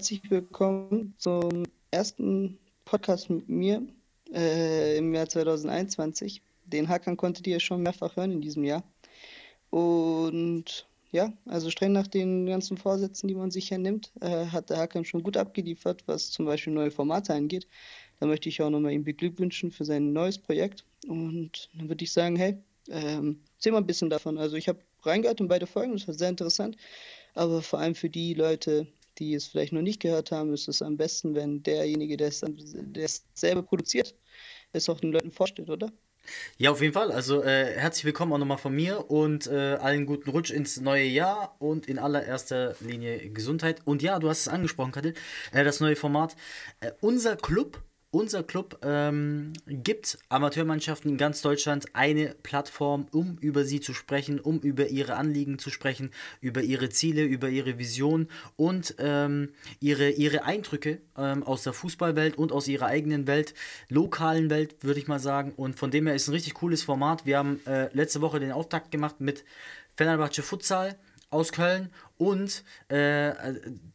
herzlich willkommen zum ersten Podcast mit mir äh, im Jahr 2021. Den Hakan konntet ihr schon mehrfach hören in diesem Jahr. Und ja, also streng nach den ganzen Vorsätzen, die man sich hier nimmt, äh, hat der Hakan schon gut abgeliefert, was zum Beispiel neue Formate angeht. Da möchte ich auch nochmal ihm beglückwünschen für sein neues Projekt. Und dann würde ich sagen, hey, ähm, erzähl mal ein bisschen davon. Also ich habe reingehört in beide Folgen, das war sehr interessant. Aber vor allem für die Leute, die es vielleicht noch nicht gehört haben, ist es am besten, wenn derjenige, der es, der es selber produziert, es auch den Leuten vorstellt, oder? Ja, auf jeden Fall. Also äh, herzlich willkommen auch nochmal von mir und äh, allen guten Rutsch ins neue Jahr und in allererster Linie Gesundheit. Und ja, du hast es angesprochen, Kadil, äh, das neue Format. Äh, unser Club unser Club ähm, gibt Amateurmannschaften in ganz Deutschland eine Plattform, um über sie zu sprechen, um über ihre Anliegen zu sprechen, über ihre Ziele, über ihre Vision und ähm, ihre, ihre Eindrücke ähm, aus der Fußballwelt und aus ihrer eigenen Welt, lokalen Welt, würde ich mal sagen. Und von dem her ist ein richtig cooles Format. Wir haben äh, letzte Woche den Auftakt gemacht mit Fenerbahce Futsal aus Köln und äh,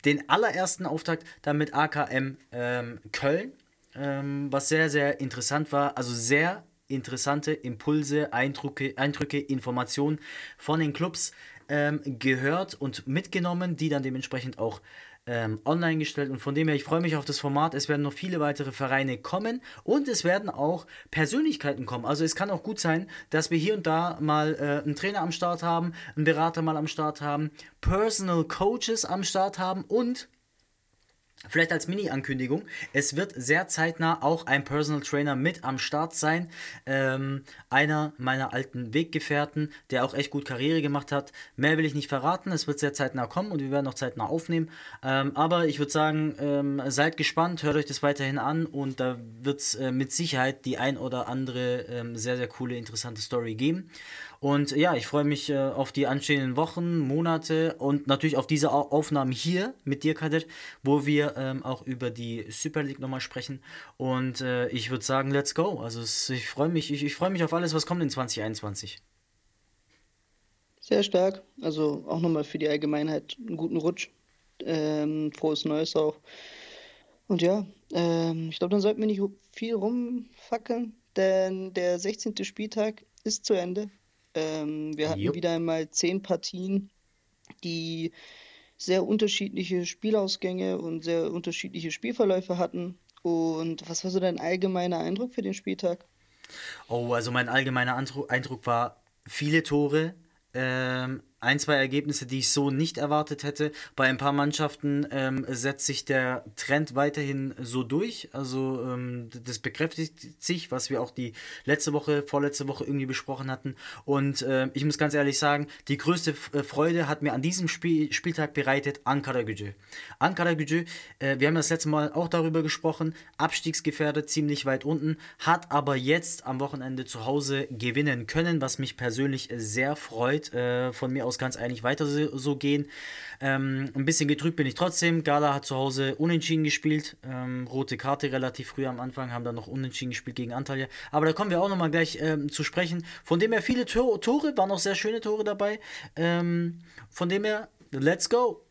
den allerersten Auftakt dann mit AKM ähm, Köln ähm, was sehr, sehr interessant war. Also sehr interessante Impulse, Eindrücke, Eindrücke Informationen von den Clubs ähm, gehört und mitgenommen, die dann dementsprechend auch ähm, online gestellt. Und von dem her, ich freue mich auf das Format. Es werden noch viele weitere Vereine kommen und es werden auch Persönlichkeiten kommen. Also es kann auch gut sein, dass wir hier und da mal äh, einen Trainer am Start haben, einen Berater mal am Start haben, Personal Coaches am Start haben und Vielleicht als Mini-Ankündigung, es wird sehr zeitnah auch ein Personal Trainer mit am Start sein. Ähm, einer meiner alten Weggefährten, der auch echt gut Karriere gemacht hat. Mehr will ich nicht verraten, es wird sehr zeitnah kommen und wir werden auch zeitnah aufnehmen. Ähm, aber ich würde sagen, ähm, seid gespannt, hört euch das weiterhin an und da wird es äh, mit Sicherheit die ein oder andere ähm, sehr, sehr coole, interessante Story geben. Und ja, ich freue mich äh, auf die anstehenden Wochen, Monate und natürlich auf diese Aufnahmen hier mit dir, Kadet, wo wir ähm, auch über die Super League nochmal sprechen. Und äh, ich würde sagen, let's go. Also es, ich freue mich, ich, ich freue mich auf alles, was kommt in 2021. Sehr stark. Also auch nochmal für die Allgemeinheit einen guten Rutsch. Ähm, frohes Neues auch. Und ja, ähm, ich glaube, dann sollten wir nicht viel rumfackeln, denn der 16. Spieltag ist zu Ende. Ähm, wir hatten Jupp. wieder einmal zehn Partien, die sehr unterschiedliche Spielausgänge und sehr unterschiedliche Spielverläufe hatten. Und was war so dein allgemeiner Eindruck für den Spieltag? Oh, also mein allgemeiner Eindruck war viele Tore, ähm, ein, zwei Ergebnisse, die ich so nicht erwartet hätte. Bei ein paar Mannschaften ähm, setzt sich der Trend weiterhin so durch. Also ähm, das bekräftigt sich, was wir auch die letzte Woche, vorletzte Woche irgendwie besprochen hatten. Und äh, ich muss ganz ehrlich sagen, die größte äh, Freude hat mir an diesem Spiel, Spieltag bereitet Ankara Gücü. Ankara Gücü, äh, wir haben das letzte Mal auch darüber gesprochen, abstiegsgefährdet, ziemlich weit unten, hat aber jetzt am Wochenende zu Hause gewinnen können, was mich persönlich sehr freut. Äh, von mir aus aus ganz eigentlich weiter so, so gehen. Ähm, ein bisschen getrübt bin ich trotzdem. Gala hat zu Hause unentschieden gespielt. Ähm, rote Karte relativ früh am Anfang, haben dann noch unentschieden gespielt gegen Antalya. Aber da kommen wir auch nochmal gleich ähm, zu sprechen. Von dem her viele Tore, Tore, waren auch sehr schöne Tore dabei. Ähm, von dem her, let's go!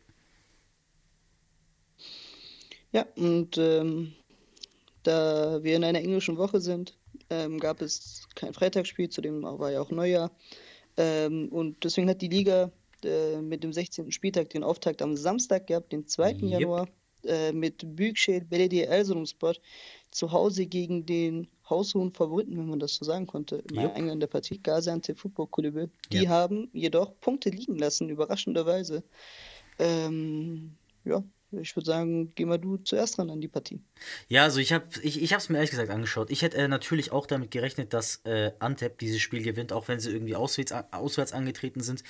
Ja, und ähm, da wir in einer englischen Woche sind, ähm, gab es kein Freitagsspiel, zudem war ja auch Neujahr. Ähm, und deswegen hat die Liga äh, mit dem 16. Spieltag den Auftakt am Samstag gehabt, den 2. Yep. Januar, äh, mit Büyükşehir Belediye Erzurumspor zu Hause gegen den haushohen Favoriten, wenn man das so sagen konnte, im yep. Eingang der Partie, Gaziantep Football Kulübe. Die yep. haben jedoch Punkte liegen lassen, überraschenderweise. Ähm, ja, ich würde sagen, geh mal du zuerst ran an die Partie. Ja, also ich habe ich, ich es mir ehrlich gesagt angeschaut. Ich hätte äh, natürlich auch damit gerechnet, dass äh, Antep dieses Spiel gewinnt, auch wenn sie irgendwie auswärts, auswärts angetreten sind.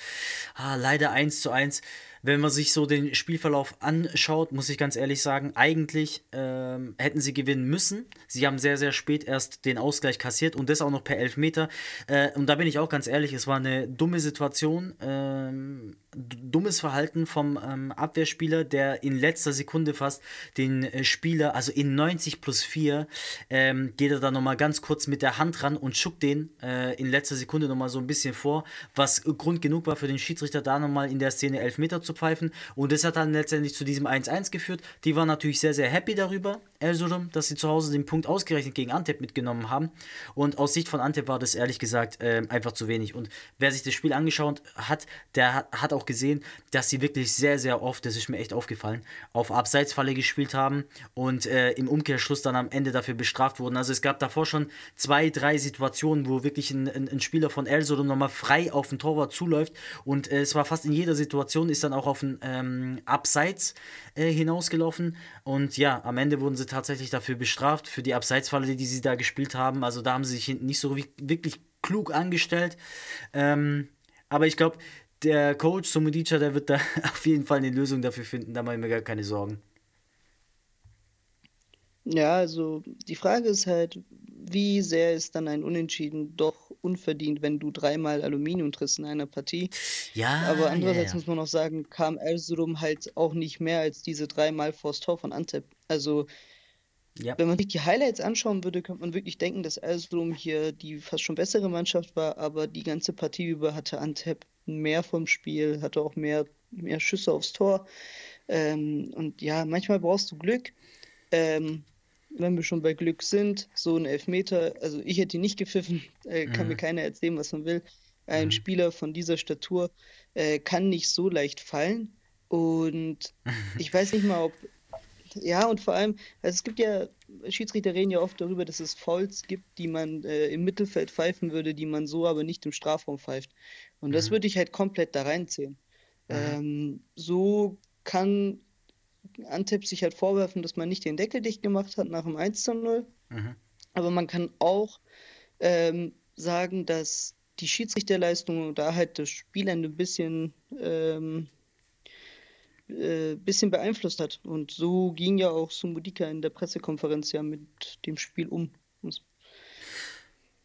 Ah, leider 1 zu 1 wenn man sich so den Spielverlauf anschaut, muss ich ganz ehrlich sagen, eigentlich ähm, hätten sie gewinnen müssen. Sie haben sehr, sehr spät erst den Ausgleich kassiert und das auch noch per Elfmeter. Äh, und da bin ich auch ganz ehrlich, es war eine dumme Situation, ähm, dummes Verhalten vom ähm, Abwehrspieler, der in letzter Sekunde fast den äh, Spieler, also in 90 plus 4, ähm, geht er da nochmal ganz kurz mit der Hand ran und schuckt den äh, in letzter Sekunde nochmal so ein bisschen vor, was Grund genug war für den Schiedsrichter da nochmal in der Szene Elfmeter zu pfeifen. Und das hat dann letztendlich zu diesem 1-1 geführt. Die waren natürlich sehr, sehr happy darüber, Erzurum, dass sie zu Hause den Punkt ausgerechnet gegen Antep mitgenommen haben. Und aus Sicht von Antep war das ehrlich gesagt äh, einfach zu wenig. Und wer sich das Spiel angeschaut hat, der hat, hat auch gesehen, dass sie wirklich sehr, sehr oft, das ist mir echt aufgefallen, auf Abseitsfalle gespielt haben und äh, im Umkehrschluss dann am Ende dafür bestraft wurden. Also es gab davor schon zwei, drei Situationen, wo wirklich ein, ein, ein Spieler von Erzurum nochmal frei auf den Torwart zuläuft und äh, es war fast in jeder Situation, ist dann auch auf ein ähm, Abseits äh, hinausgelaufen. Und ja, am Ende wurden sie tatsächlich dafür bestraft, für die Abseitsfalle, die sie da gespielt haben. Also da haben sie sich hinten nicht so wirklich klug angestellt. Ähm, aber ich glaube, der Coach Somodica, der wird da auf jeden Fall eine Lösung dafür finden. Da mache ich mir gar keine Sorgen. Ja, also die Frage ist halt, wie sehr ist dann ein Unentschieden doch unverdient, wenn du dreimal Aluminium triffst in einer Partie. Ja. Aber andererseits ja, ja. muss man auch sagen, kam Erzurum halt auch nicht mehr als diese dreimal vors Tor von Antep. Also ja. Wenn man sich die Highlights anschauen würde, könnte man wirklich denken, dass Erzurum hier die fast schon bessere Mannschaft war, aber die ganze Partie über hatte Antep mehr vom Spiel, hatte auch mehr, mehr Schüsse aufs Tor. Ähm, und ja, manchmal brauchst du Glück. Ähm, wenn wir schon bei Glück sind, so ein Elfmeter, also ich hätte ihn nicht gepfiffen, äh, kann mhm. mir keiner erzählen, was man will. Ein mhm. Spieler von dieser Statur äh, kann nicht so leicht fallen. Und ich weiß nicht mal, ob. Ja, und vor allem, also es gibt ja, Schiedsrichter reden ja oft darüber, dass es Fouls gibt, die man äh, im Mittelfeld pfeifen würde, die man so aber nicht im Strafraum pfeift. Und mhm. das würde ich halt komplett da reinzählen. Mhm. Ähm, so kann Antep sich halt vorwerfen, dass man nicht den Deckel dicht gemacht hat nach dem 1 zu 0. Mhm. Aber man kann auch ähm, sagen, dass die Schiedsrichterleistung da halt das Spielende ein bisschen, ähm, äh, bisschen beeinflusst hat. Und so ging ja auch Sumudika in der Pressekonferenz ja mit dem Spiel um.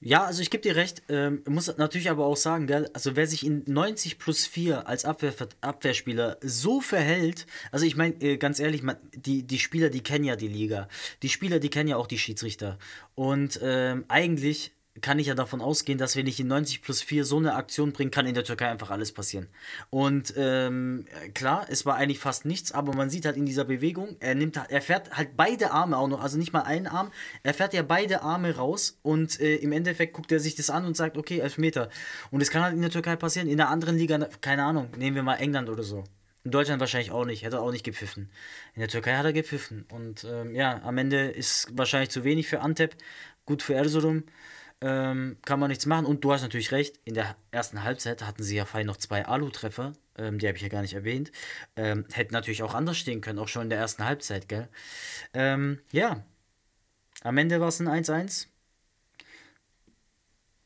Ja, also ich gebe dir recht, ähm, muss natürlich aber auch sagen, gell, also wer sich in 90 plus 4 als Abwehr, Abwehrspieler so verhält, also ich meine, äh, ganz ehrlich, man, die, die Spieler, die kennen ja die Liga. Die Spieler, die kennen ja auch die Schiedsrichter. Und ähm, eigentlich kann ich ja davon ausgehen, dass wenn ich in 90 plus 4 so eine Aktion bringen kann, in der Türkei einfach alles passieren. Und ähm, klar, es war eigentlich fast nichts, aber man sieht halt in dieser Bewegung, er nimmt er fährt halt beide Arme auch noch, also nicht mal einen Arm, er fährt ja beide Arme raus und äh, im Endeffekt guckt er sich das an und sagt, okay, elf Meter. Und es kann halt in der Türkei passieren, in der anderen Liga, keine Ahnung, nehmen wir mal England oder so. In Deutschland wahrscheinlich auch nicht, hätte er auch nicht gepfiffen. In der Türkei hat er gepfiffen. Und ähm, ja, am Ende ist wahrscheinlich zu wenig für Antep, gut für Erzurum ähm, kann man nichts machen. Und du hast natürlich recht, in der ersten Halbzeit hatten sie ja fein noch zwei Alu-Treffer, ähm, die habe ich ja gar nicht erwähnt. Ähm, hätten natürlich auch anders stehen können, auch schon in der ersten Halbzeit, gell? Ähm, ja, am Ende war es ein 1-1.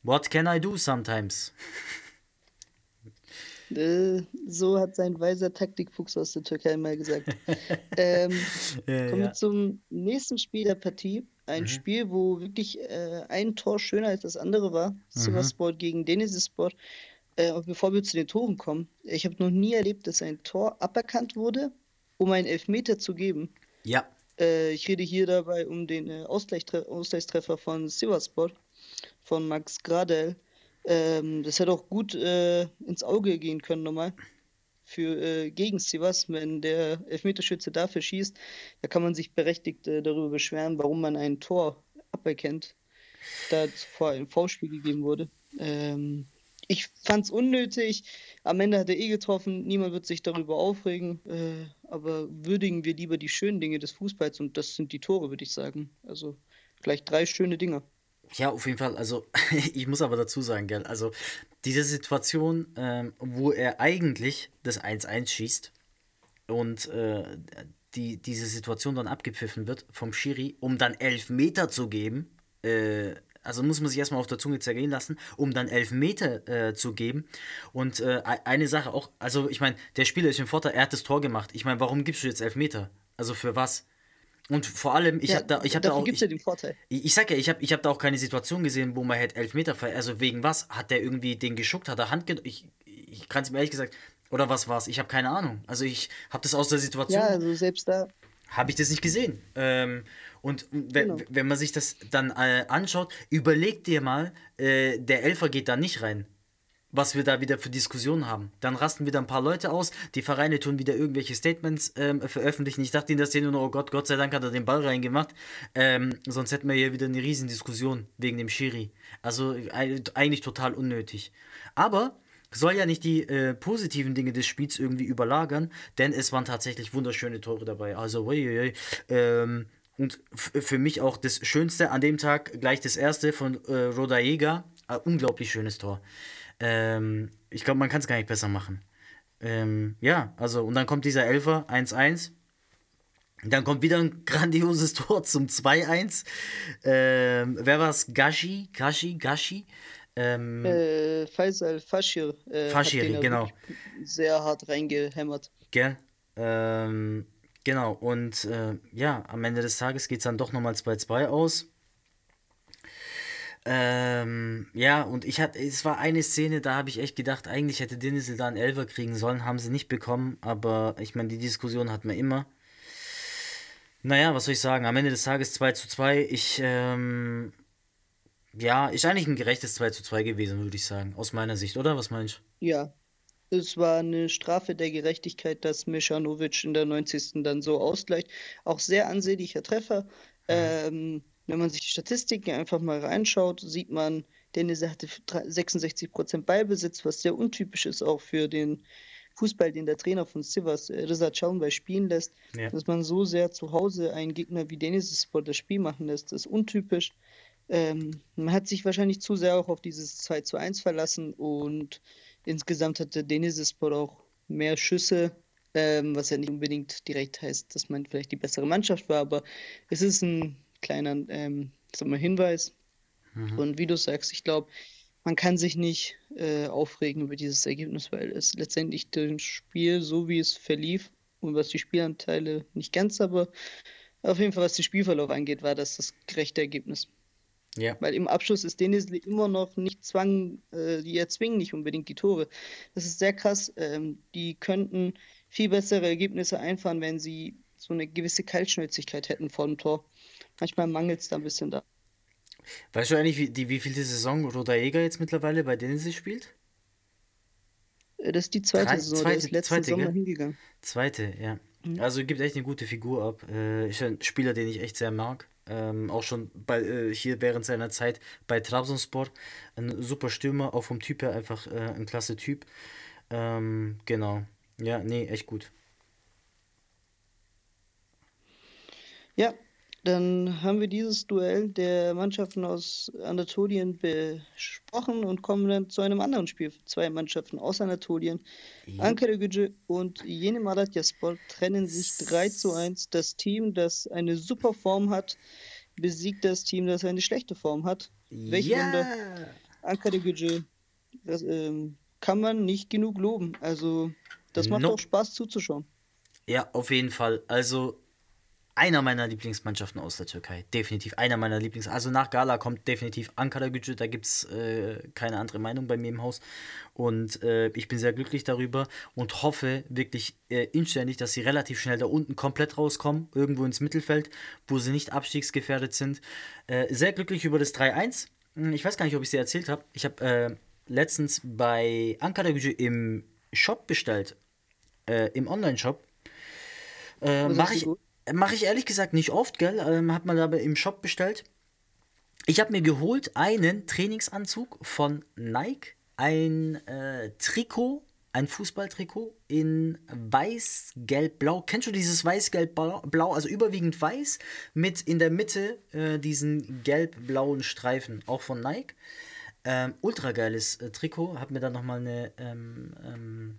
What can I do sometimes? Äh, so hat sein weiser Taktikfuchs aus der Türkei mal gesagt. ähm, ja, kommen wir ja. zum nächsten Spiel der Partie. Ein mhm. Spiel, wo wirklich äh, ein Tor schöner als das andere war. Mhm. Sivasspor gegen Denizlispor. Äh, bevor wir zu den Toren kommen, ich habe noch nie erlebt, dass ein Tor aberkannt wurde, um einen Elfmeter zu geben. Ja. Äh, ich rede hier dabei um den äh, Ausgleichstre Ausgleichstreffer von Sivasspor, von Max Gradel. Ähm, das hätte auch gut äh, ins Auge gehen können nochmal für äh, gegen Sivas, wenn der Elfmeterschütze dafür schießt, da kann man sich berechtigt äh, darüber beschweren, warum man ein Tor aberkennt, da zuvor ein V-Spiel gegeben wurde. Ähm, ich fand es unnötig. Am Ende hat er eh getroffen. Niemand wird sich darüber aufregen. Äh, aber würdigen wir lieber die schönen Dinge des Fußballs und das sind die Tore, würde ich sagen. Also vielleicht drei schöne Dinge. Ja, auf jeden Fall. Also, ich muss aber dazu sagen, gell, also diese Situation, ähm, wo er eigentlich das 1-1 schießt und äh, die, diese Situation dann abgepfiffen wird vom Schiri, um dann elf Meter zu geben, äh, also muss man sich erstmal auf der Zunge zergehen lassen, um dann elf Meter äh, zu geben. Und äh, eine Sache auch, also ich meine, der Spieler ist im Vorteil, er hat das Tor gemacht. Ich meine, warum gibst du jetzt elf Meter? Also für was? Und vor allem, ich ja, habe da, ich habe da auch. Gibt's ja den Vorteil. Ich, ich sag ja, ich habe ich hab da auch keine Situation gesehen, wo man hätte Elfmeter ver. Also wegen was? Hat der irgendwie den geschuckt? Hat er Hand Ich, ich kann es mir ehrlich gesagt. Oder was war's? Ich habe keine Ahnung. Also ich habe das aus der Situation. Ja, also selbst da. Habe ich das nicht gesehen. Ähm, und genau. wenn man sich das dann äh, anschaut, überleg dir mal, äh, der Elfer geht da nicht rein. Was wir da wieder für Diskussionen haben. Dann rasten wieder ein paar Leute aus, die Vereine tun wieder irgendwelche Statements ähm, veröffentlichen. Ich dachte in der Szene nur, oh Gott, Gott sei Dank hat er den Ball reingemacht. Ähm, sonst hätten wir hier wieder eine riesen Diskussion wegen dem Schiri. Also eigentlich total unnötig. Aber soll ja nicht die äh, positiven Dinge des Spiels irgendwie überlagern, denn es waren tatsächlich wunderschöne Tore dabei. Also, ui, ui, ähm, und für mich auch das Schönste an dem Tag gleich das erste von äh, Roda Jäger. Äh, unglaublich schönes Tor. Ähm, ich glaube, man kann es gar nicht besser machen. Ähm, ja, also, und dann kommt dieser Elfer 1-1. Dann kommt wieder ein grandioses Tor zum 2-1. Ähm, wer war es? Gashi? Gashi? Gashi? Ähm, äh, Faisal Fashir. Äh, Fashiri, genau. Sehr hart reingehämmert. Gell? Ähm, genau, und äh, ja, am Ende des Tages geht es dann doch nochmal 2-2 aus. Ähm, ja, und ich hatte, es war eine Szene, da habe ich echt gedacht, eigentlich hätte Denisel da einen Elfer kriegen sollen, haben sie nicht bekommen, aber ich meine, die Diskussion hat man immer. Naja, was soll ich sagen? Am Ende des Tages 2 zu 2. Ich, ähm, ja, ist eigentlich ein gerechtes 2 zu 2 gewesen, würde ich sagen, aus meiner Sicht, oder? Was meinst du? Ja, es war eine Strafe der Gerechtigkeit, dass Mischanovic in der 90. dann so ausgleicht. Auch sehr ansehnlicher Treffer. Mhm. Ähm, wenn man sich die Statistiken einfach mal reinschaut, sieht man, Dennis hatte 66% Ballbesitz, was sehr untypisch ist auch für den Fußball, den der Trainer von Sivas, äh, Reza Çaunbay, spielen lässt. Ja. Dass man so sehr zu Hause einen Gegner wie Dennis vor das Spiel machen lässt, ist untypisch. Ähm, man hat sich wahrscheinlich zu sehr auch auf dieses 2 zu 1 verlassen und insgesamt hatte Denizlispor auch mehr Schüsse, ähm, was ja nicht unbedingt direkt heißt, dass man vielleicht die bessere Mannschaft war, aber es ist ein kleiner ähm, Hinweis. Mhm. Und wie du sagst, ich glaube, man kann sich nicht äh, aufregen über dieses Ergebnis, weil es letztendlich das Spiel, so wie es verlief, und was die Spielanteile nicht ganz, aber auf jeden Fall, was den Spielverlauf angeht, war das das gerechte Ergebnis. Ja. Weil im Abschluss ist Denizli immer noch nicht zwang, äh, die erzwingen nicht unbedingt die Tore. Das ist sehr krass. Ähm, die könnten viel bessere Ergebnisse einfahren, wenn sie so eine gewisse Kaltschnäuzigkeit hätten vor dem Tor. Manchmal mangelt es da ein bisschen da. Weißt du eigentlich, wie, die, wie vielte Saison Roda Jäger jetzt mittlerweile bei denen sie spielt? Äh, das ist die zweite Drei, Saison, zweite, der ist letzten zweite, Sommer gell? hingegangen. Zweite, ja. Mhm. Also gibt echt eine gute Figur ab. Äh, ist ein Spieler, den ich echt sehr mag. Ähm, auch schon bei, äh, hier während seiner Zeit bei Trabzonspor. Ein super Stürmer, auch vom Typ her einfach äh, ein klasse Typ. Ähm, genau. Ja, nee, echt gut. Ja, dann haben wir dieses Duell der Mannschaften aus Anatolien besprochen und kommen dann zu einem anderen Spiel. Zwei Mannschaften aus Anatolien, ja. Ankara Gücü und Yeni Malatyaspor, trennen sich 3 zu 1. Das Team, das eine super Form hat, besiegt das Team, das eine schlechte Form hat. Welche ja. Wunder. Ankara Gücü, das ähm, kann man nicht genug loben. Also, das macht no. auch Spaß zuzuschauen. Ja, auf jeden Fall. Also, einer meiner Lieblingsmannschaften aus der Türkei. Definitiv einer meiner Lieblings. Also nach Gala kommt definitiv Ankara Gücü. Da gibt es äh, keine andere Meinung bei mir im Haus. Und äh, ich bin sehr glücklich darüber und hoffe wirklich äh, inständig, dass sie relativ schnell da unten komplett rauskommen. Irgendwo ins Mittelfeld, wo sie nicht abstiegsgefährdet sind. Äh, sehr glücklich über das 3-1. Hm, ich weiß gar nicht, ob ich es dir erzählt habe. Ich habe äh, letztens bei Ankara Gücü im Shop bestellt. Äh, Im Online-Shop. Äh, Mache ich. Gut? Mache ich ehrlich gesagt nicht oft, gell? Ähm, hat man aber im Shop bestellt. Ich habe mir geholt einen Trainingsanzug von Nike, ein äh, Trikot, ein Fußballtrikot in weiß, gelb, blau. Kennst du dieses weiß, gelb, blau? Also überwiegend weiß mit in der Mitte äh, diesen gelb-blauen Streifen, auch von Nike. Ähm, ultra geiles äh, Trikot. Hab mir dann nochmal eine ähm, ähm,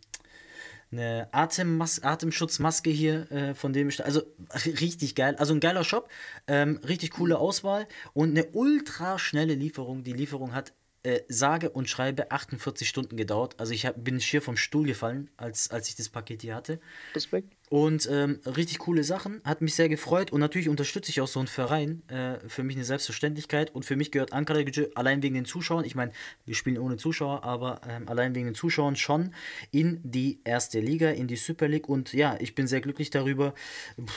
eine Atemmas Atemschutzmaske hier äh, von dem. Also richtig geil. Also ein geiler Shop, ähm, richtig coole Auswahl und eine ultra schnelle Lieferung. Die Lieferung hat äh, sage und schreibe 48 Stunden gedauert. Also ich hab, bin schier vom Stuhl gefallen, als, als ich das Paket hier hatte. Respekt. Und ähm, richtig coole Sachen, hat mich sehr gefreut und natürlich unterstütze ich auch so einen Verein. Äh, für mich eine Selbstverständlichkeit und für mich gehört Ankara Gücü allein wegen den Zuschauern, ich meine, wir spielen ohne Zuschauer, aber ähm, allein wegen den Zuschauern schon in die erste Liga, in die Super League und ja, ich bin sehr glücklich darüber.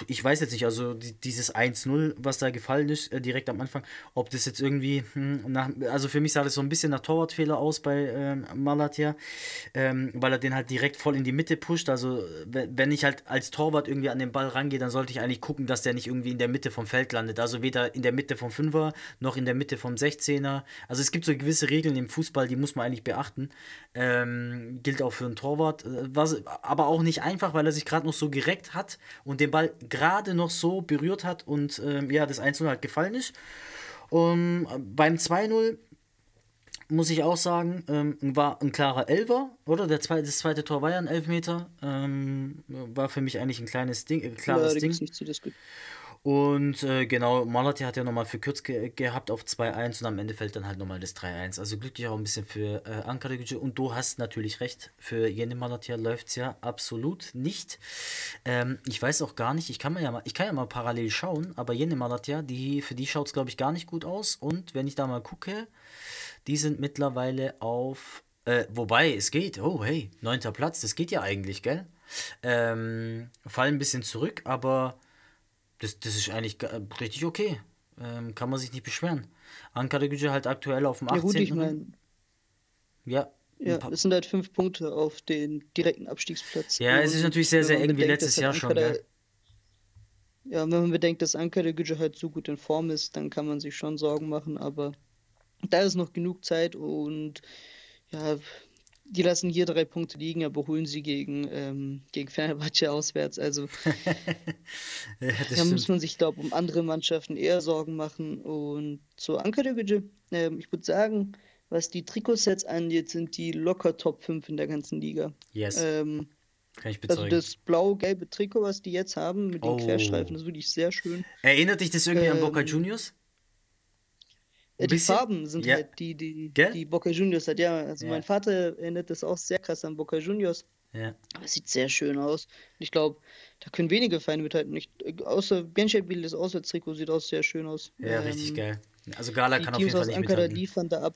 Ich weiß jetzt nicht, also die, dieses 1-0, was da gefallen ist, äh, direkt am Anfang, ob das jetzt irgendwie, hm, nach, also für mich sah das so ein bisschen nach Torwartfehler aus bei ähm, Malatya, ähm, weil er den halt direkt voll in die Mitte pusht. Also wenn ich halt als Torwart irgendwie an den Ball rangehe, dann sollte ich eigentlich gucken, dass der nicht irgendwie in der Mitte vom Feld landet. Also weder in der Mitte vom Fünfer noch in der Mitte vom 16er. Also es gibt so gewisse Regeln im Fußball, die muss man eigentlich beachten. Ähm, gilt auch für einen Torwart. Äh, was, aber auch nicht einfach, weil er sich gerade noch so gereckt hat und den Ball gerade noch so berührt hat und ähm, ja, das 1-0 halt gefallen ist. Und beim 2-0 muss ich auch sagen, ähm, war ein klarer Elfer, oder? Der zweite, das zweite Tor war ja ein Elfmeter. Ähm, war für mich eigentlich ein kleines Ding, äh, klares ja, Ding. Und äh, genau, Malati hat ja nochmal verkürzt ge gehabt auf 2-1 und am Ende fällt dann halt nochmal das 3-1. Also glücklich auch ein bisschen für äh, Ankara Gücü. Und du hast natürlich recht, für Jene Malatia läuft es ja absolut nicht. Ähm, ich weiß auch gar nicht, ich kann, ja mal, ich kann ja mal parallel schauen, aber Jene Malatia, die, für die schaut es glaube ich gar nicht gut aus. Und wenn ich da mal gucke, die sind mittlerweile auf, äh, wobei es geht, oh hey, neunter Platz, das geht ja eigentlich, gell? Ähm, fallen ein bisschen zurück, aber das, das ist eigentlich richtig okay. Ähm, kann man sich nicht beschweren. Ankara Gücü halt aktuell auf dem 18. Ja, gut, ich meine. Ja. Ja, es sind halt fünf Punkte auf den direkten Abstiegsplatz. Ja, es ist natürlich sehr, sehr eng wie letztes Jahr schon. Gell? Ja, wenn man bedenkt, dass Ankara Gücü halt so gut in Form ist, dann kann man sich schon Sorgen machen, aber da ist noch genug Zeit und ja, die lassen hier drei Punkte liegen, aber holen sie gegen, ähm, gegen Fenerbahce auswärts. Also ja, da muss man sich, glaube ich, um andere Mannschaften eher Sorgen machen. Und zu Ankaragücü, ähm, ich würde sagen, was die Trikotsets angeht, sind die locker Top 5 in der ganzen Liga. Yes. Ähm, Kann ich bezeugen. Also das blau-gelbe Trikot, was die jetzt haben, mit den oh. Querstreifen, das ist wirklich sehr schön. Erinnert dich das irgendwie an Boca ähm, Juniors? Die Farben sind ja. halt die, die, die Boca Juniors hat. Ja, also ja. mein Vater erinnert das auch sehr krass an Boca Juniors. Ja. Aber es sieht sehr schön aus. Ich glaube, da können wenige Feinde mithalten. Nicht, außer Genschelbil, das Auswärtstrikot sieht auch sehr schön aus. Ja, ähm, richtig geil. Also Gala kann auf jeden Fall nicht Ankara mithalten. liefern da ab.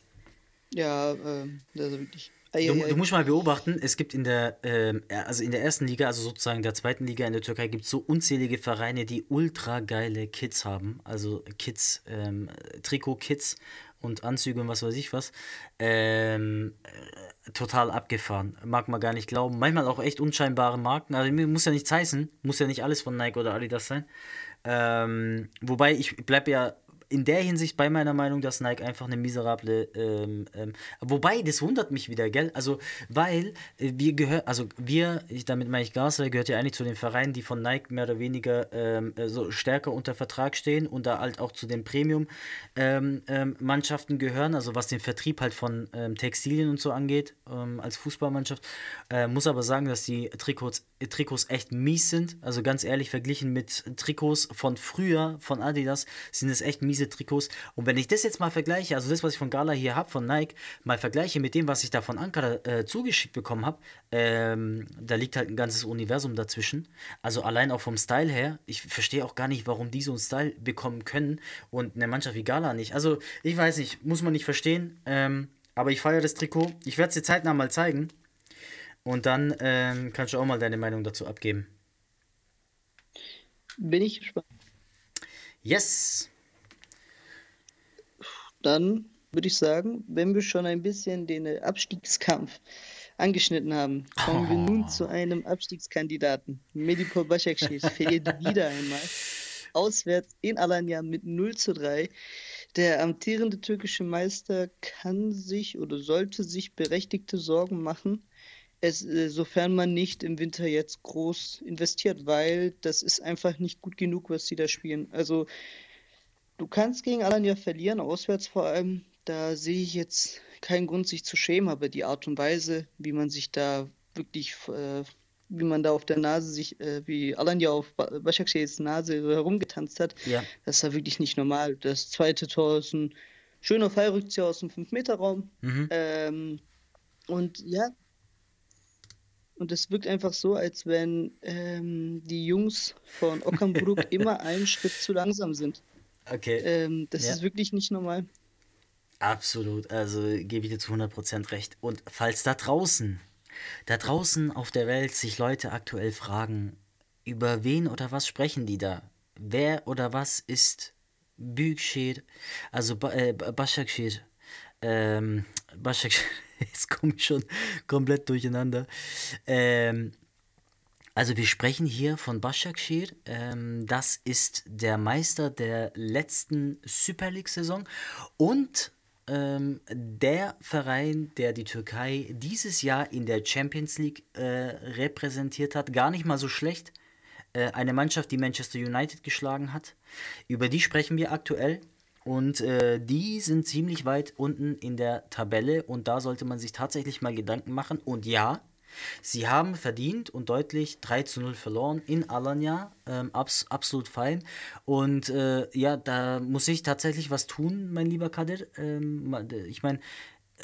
Ja, ähm, das ist wirklich Du, du, musst mal beobachten, es gibt in der, ähm, also in der ersten Liga, also sozusagen der zweiten Liga in der Türkei, gibt es so unzählige Vereine, die ultra geile Kits haben. Also Kits, ähm, Trikot-Kits und Anzüge und was weiß ich was. Ähm, äh, total abgefahren. Mag man gar nicht glauben. Manchmal auch echt unscheinbare Marken. Also muss ja nichts heißen, muss ja nicht alles von Nike oder Adidas sein. Ähm, wobei ich bleibe ja in der Hinsicht bei meiner Meinung, dass Nike einfach eine miserable, ähm, ähm, wobei, das wundert mich wieder, gell? Also, weil äh, wir gehören, also wir, ich, damit meine ich Gasler, gehört ja eigentlich zu den Vereinen, die von Nike mehr oder weniger ähm, äh, so stärker unter Vertrag stehen und da halt auch zu den Premium-Mannschaften ähm, ähm, gehören, also was den Vertrieb halt von ähm, Textilien und so angeht, als Fußballmannschaft. Äh, muss aber sagen, dass die Trikots, Trikots echt mies sind. Also ganz ehrlich, verglichen mit Trikots von früher, von Adidas, sind es echt miese Trikots. Und wenn ich das jetzt mal vergleiche, also das, was ich von Gala hier habe, von Nike, mal vergleiche mit dem, was ich da von Ankara äh, zugeschickt bekommen habe, ähm, da liegt halt ein ganzes Universum dazwischen. Also allein auch vom Style her, ich verstehe auch gar nicht, warum die so einen Style bekommen können und eine Mannschaft wie Gala nicht. Also ich weiß nicht, muss man nicht verstehen. Ähm, aber ich feiere das Trikot. Ich werde es dir zeitnah mal zeigen. Und dann ähm, kannst du auch mal deine Meinung dazu abgeben. Bin ich gespannt. Yes dann würde ich sagen, wenn wir schon ein bisschen den Abstiegskampf angeschnitten haben, kommen oh. wir nun zu einem Abstiegskandidaten. Medipol Başakşehir verliert wieder einmal auswärts in Alanya mit 0 zu 3. Der amtierende türkische Meister kann sich oder sollte sich berechtigte Sorgen machen, es, äh, sofern man nicht im Winter jetzt groß investiert, weil das ist einfach nicht gut genug, was sie da spielen. Also Du kannst gegen Alanya verlieren, auswärts vor allem. Da sehe ich jetzt keinen Grund, sich zu schämen, aber die Art und Weise, wie man sich da wirklich, äh, wie man da auf der Nase sich, äh, wie Alanya auf Başakşehir's Nase herumgetanzt hat, ja. das war wirklich nicht normal. Das zweite Tor ist ein schöner Fallrückzieher aus dem 5-Meter-Raum. Mhm. Ähm, und ja, und es wirkt einfach so, als wenn ähm, die Jungs von Ockernbrück immer einen Schritt zu langsam sind. Okay. Ähm, das ja. ist wirklich nicht normal. Absolut, also gebe ich dir zu 100% recht. Und falls da draußen, da draußen auf der Welt sich Leute aktuell fragen, über wen oder was sprechen die da? Wer oder was ist Büyükşehir, also ba äh, Başakşehir? ähm, Başak, jetzt komme ich schon komplett durcheinander. Ähm, also wir sprechen hier von Başakşehir. Ähm, das ist der Meister der letzten Super League-Saison und ähm, der Verein, der die Türkei dieses Jahr in der Champions League äh, repräsentiert hat. Gar nicht mal so schlecht. Äh, eine Mannschaft, die Manchester United geschlagen hat. Über die sprechen wir aktuell. Und äh, die sind ziemlich weit unten in der Tabelle und da sollte man sich tatsächlich mal Gedanken machen. Und ja, sie haben verdient und deutlich 3 zu 0 verloren in Alanya. Ähm, abs absolut fein. Und äh, ja, da muss ich tatsächlich was tun, mein lieber Kadir. Ähm, ich meine,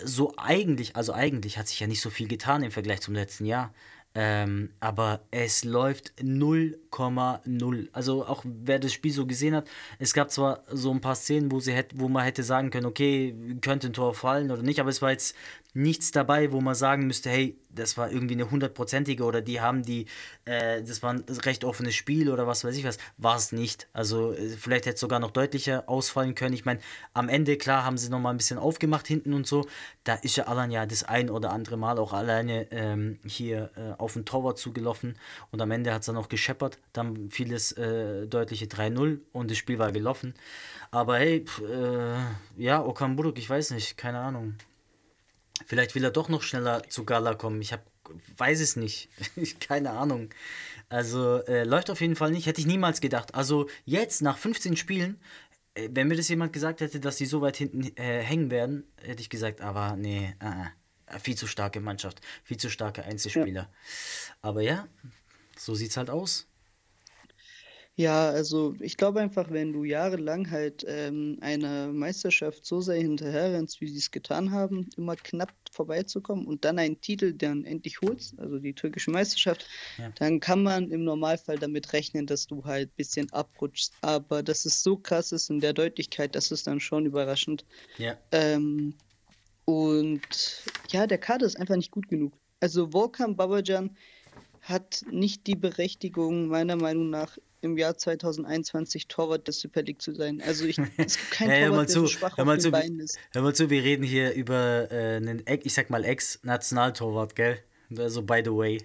so eigentlich, also eigentlich hat sich ja nicht so viel getan im Vergleich zum letzten Jahr. Ähm, aber es läuft 0,0. Also auch wer das Spiel so gesehen hat, es gab zwar so ein paar Szenen, wo sie hätte, wo man hätte sagen können, okay, könnte ein Tor fallen oder nicht, aber es war jetzt nichts dabei, wo man sagen müsste, hey, das war irgendwie eine hundertprozentige oder die haben die, äh, das war ein recht offenes Spiel oder was weiß ich was, war es nicht. Also äh, vielleicht hätte es sogar noch deutlicher ausfallen können. Ich meine, am Ende, klar, haben sie nochmal ein bisschen aufgemacht hinten und so. Da ist ja Alan ja das ein oder andere Mal auch alleine ähm, hier äh, auf den Torwart zugelaufen und am Ende hat es dann noch gescheppert. Dann fiel es äh, deutliche 3-0 und das Spiel war gelaufen. Aber hey, pff, äh, ja, Okan Buruk, ich weiß nicht, keine Ahnung. Vielleicht will er doch noch schneller zu Gala kommen. Ich hab, weiß es nicht. Keine Ahnung. Also äh, läuft auf jeden Fall nicht. Hätte ich niemals gedacht. Also jetzt nach 15 Spielen, äh, wenn mir das jemand gesagt hätte, dass die so weit hinten äh, hängen werden, hätte ich gesagt, aber nee, äh, viel zu starke Mannschaft, viel zu starke Einzelspieler. Ja. Aber ja, so sieht's halt aus. Ja, also ich glaube einfach, wenn du jahrelang halt ähm, einer Meisterschaft so sehr hinterherrennst, wie sie es getan haben, immer knapp vorbeizukommen und dann einen Titel dann endlich holst, also die türkische Meisterschaft, ja. dann kann man im Normalfall damit rechnen, dass du halt ein bisschen abrutschst. Aber dass es so krass ist in der Deutlichkeit, das ist dann schon überraschend. Ja. Ähm, und ja, der Kader ist einfach nicht gut genug. Also Volkan Babajan hat nicht die Berechtigung, meiner Meinung nach, im Jahr 2021 Torwart der Super League zu sein. Also ich, es gibt keinen ja, Torwart, der so schwach hör mal auf zu, Beinen ist. Hör mal zu, wir reden hier über äh, einen, ich sag mal, Ex-Nationaltorwart, gell? Also by the way.